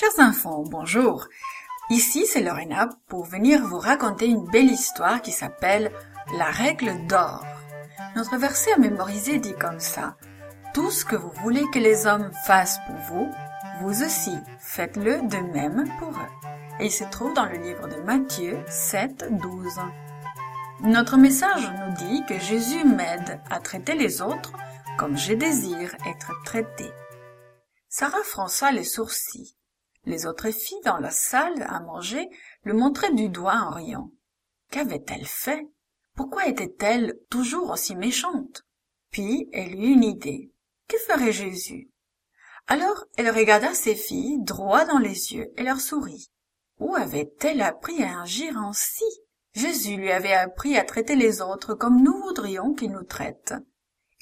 Chers enfants, bonjour. Ici, c'est Lorena pour venir vous raconter une belle histoire qui s'appelle La règle d'or. Notre verset à mémoriser dit comme ça. Tout ce que vous voulez que les hommes fassent pour vous, vous aussi, faites-le de même pour eux. Et il se trouve dans le livre de Matthieu 7, 12. Notre message nous dit que Jésus m'aide à traiter les autres comme je désire être traité. Sarah fronça les sourcils. Les autres filles dans la salle à manger le montraient du doigt en riant. Qu'avait-elle fait? Pourquoi était-elle toujours aussi méchante? Puis elle eut une idée. Que ferait Jésus? Alors elle regarda ses filles droit dans les yeux et leur sourit. Où avait-elle appris à agir ainsi? Jésus lui avait appris à traiter les autres comme nous voudrions qu'il nous traite.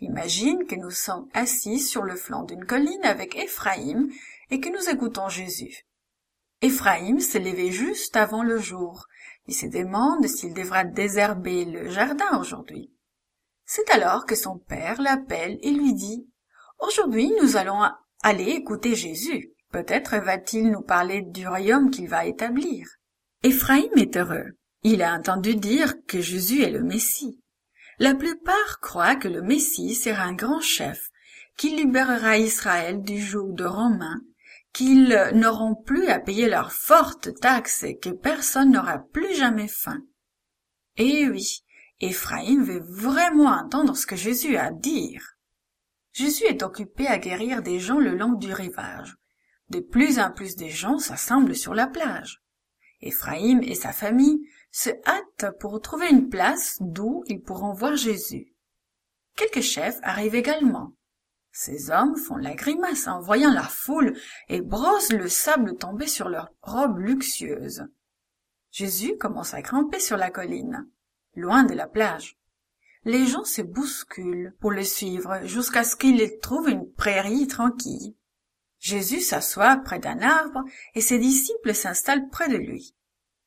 Imagine que nous sommes assis sur le flanc d'une colline avec Éphraïm et que nous écoutons Jésus. Éphraïm s'est levé juste avant le jour. Il se demande s'il devra désherber le jardin aujourd'hui. C'est alors que son père l'appelle et lui dit Aujourd'hui nous allons aller écouter Jésus. Peut-être va-t-il nous parler du royaume qu'il va établir. Éphraïm est heureux. Il a entendu dire que Jésus est le Messie. La plupart croient que le Messie sera un grand chef, qui libérera Israël du joug de Romains qu'ils n'auront plus à payer leurs fortes taxes et que personne n'aura plus jamais faim. Eh oui, Éphraïm veut vraiment entendre ce que Jésus a à dire. Jésus est occupé à guérir des gens le long du rivage. De plus en plus de gens s'assemblent sur la plage. Éphraïm et sa famille se hâtent pour trouver une place d'où ils pourront voir Jésus. Quelques chefs arrivent également. Ces hommes font la grimace en voyant la foule et brossent le sable tombé sur leurs robes luxueuses. Jésus commence à grimper sur la colline, loin de la plage. Les gens se bousculent pour le suivre jusqu'à ce qu'il trouve une prairie tranquille. Jésus s'assoit près d'un arbre et ses disciples s'installent près de lui.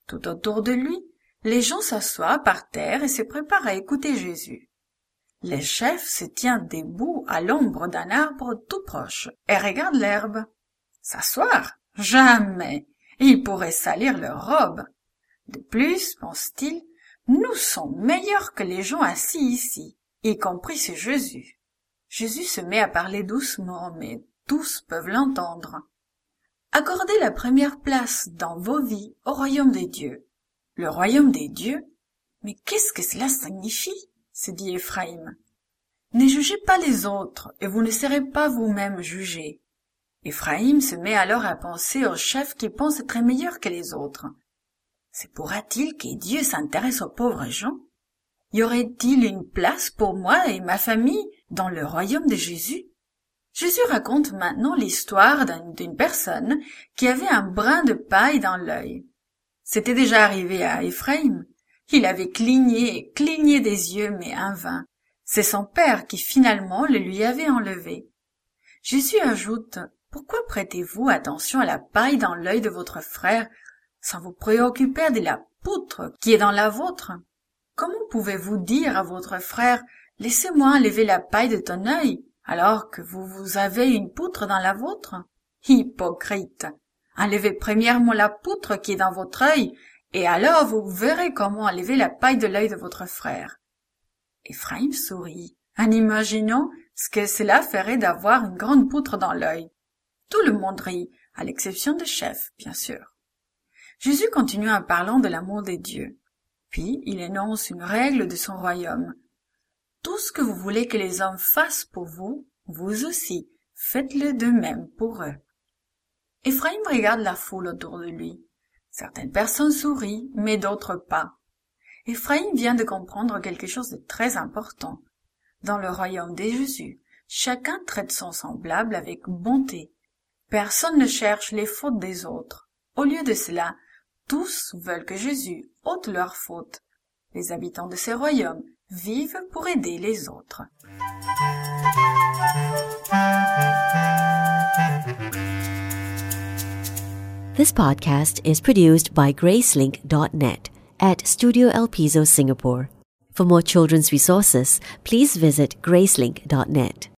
Tout autour de lui, les gens s'assoient par terre et se préparent à écouter Jésus. Les chefs se tiennent debout à l'ombre d'un arbre tout proche et regardent l'herbe. S'asseoir? Jamais Ils pourraient salir leurs robes. De plus, pense-t-il, nous sommes meilleurs que les gens assis ici, y compris ce Jésus. Jésus se met à parler doucement, mais tous peuvent l'entendre. Accordez la première place dans vos vies au royaume des dieux. Le royaume des dieux? Mais qu'est-ce que cela signifie? se dit Éphraïm. Ne jugez pas les autres, et vous ne serez pas vous-même jugés. Éphraïm se met alors à penser au chef qui pense être meilleur que les autres. Se pourra-t-il que Dieu s'intéresse aux pauvres gens? Y aurait-il une place pour moi et ma famille dans le royaume de Jésus? Jésus raconte maintenant l'histoire d'une personne qui avait un brin de paille dans l'œil. C'était déjà arrivé à Éphraïm, il avait cligné et cligné des yeux, mais en vain. C'est son père qui finalement le lui avait enlevé. Jésus ajoute, Pourquoi prêtez-vous attention à la paille dans l'œil de votre frère sans vous préoccuper de la poutre qui est dans la vôtre? Comment pouvez-vous dire à votre frère, Laissez-moi enlever la paille de ton œil, alors que vous, vous avez une poutre dans la vôtre? Hypocrite Enlevez premièrement la poutre qui est dans votre œil, et alors vous verrez comment enlever la paille de l'œil de votre frère. Ephraim sourit, en imaginant ce que cela ferait d'avoir une grande poutre dans l'œil. Tout le monde rit, à l'exception de chef, bien sûr. Jésus continue en parlant de l'amour des dieux. Puis il énonce une règle de son royaume. Tout ce que vous voulez que les hommes fassent pour vous, vous aussi, faites-le de même pour eux. Ephraim regarde la foule autour de lui. Certaines personnes sourient, mais d'autres pas. Ephraim vient de comprendre quelque chose de très important. Dans le royaume des Jésus, chacun traite son semblable avec bonté. Personne ne cherche les fautes des autres. Au lieu de cela, tous veulent que Jésus ôte leurs fautes. Les habitants de ces royaumes vivent pour aider les autres. This podcast is produced by Gracelink.net at Studio El Piso, Singapore. For more children's resources, please visit Gracelink.net.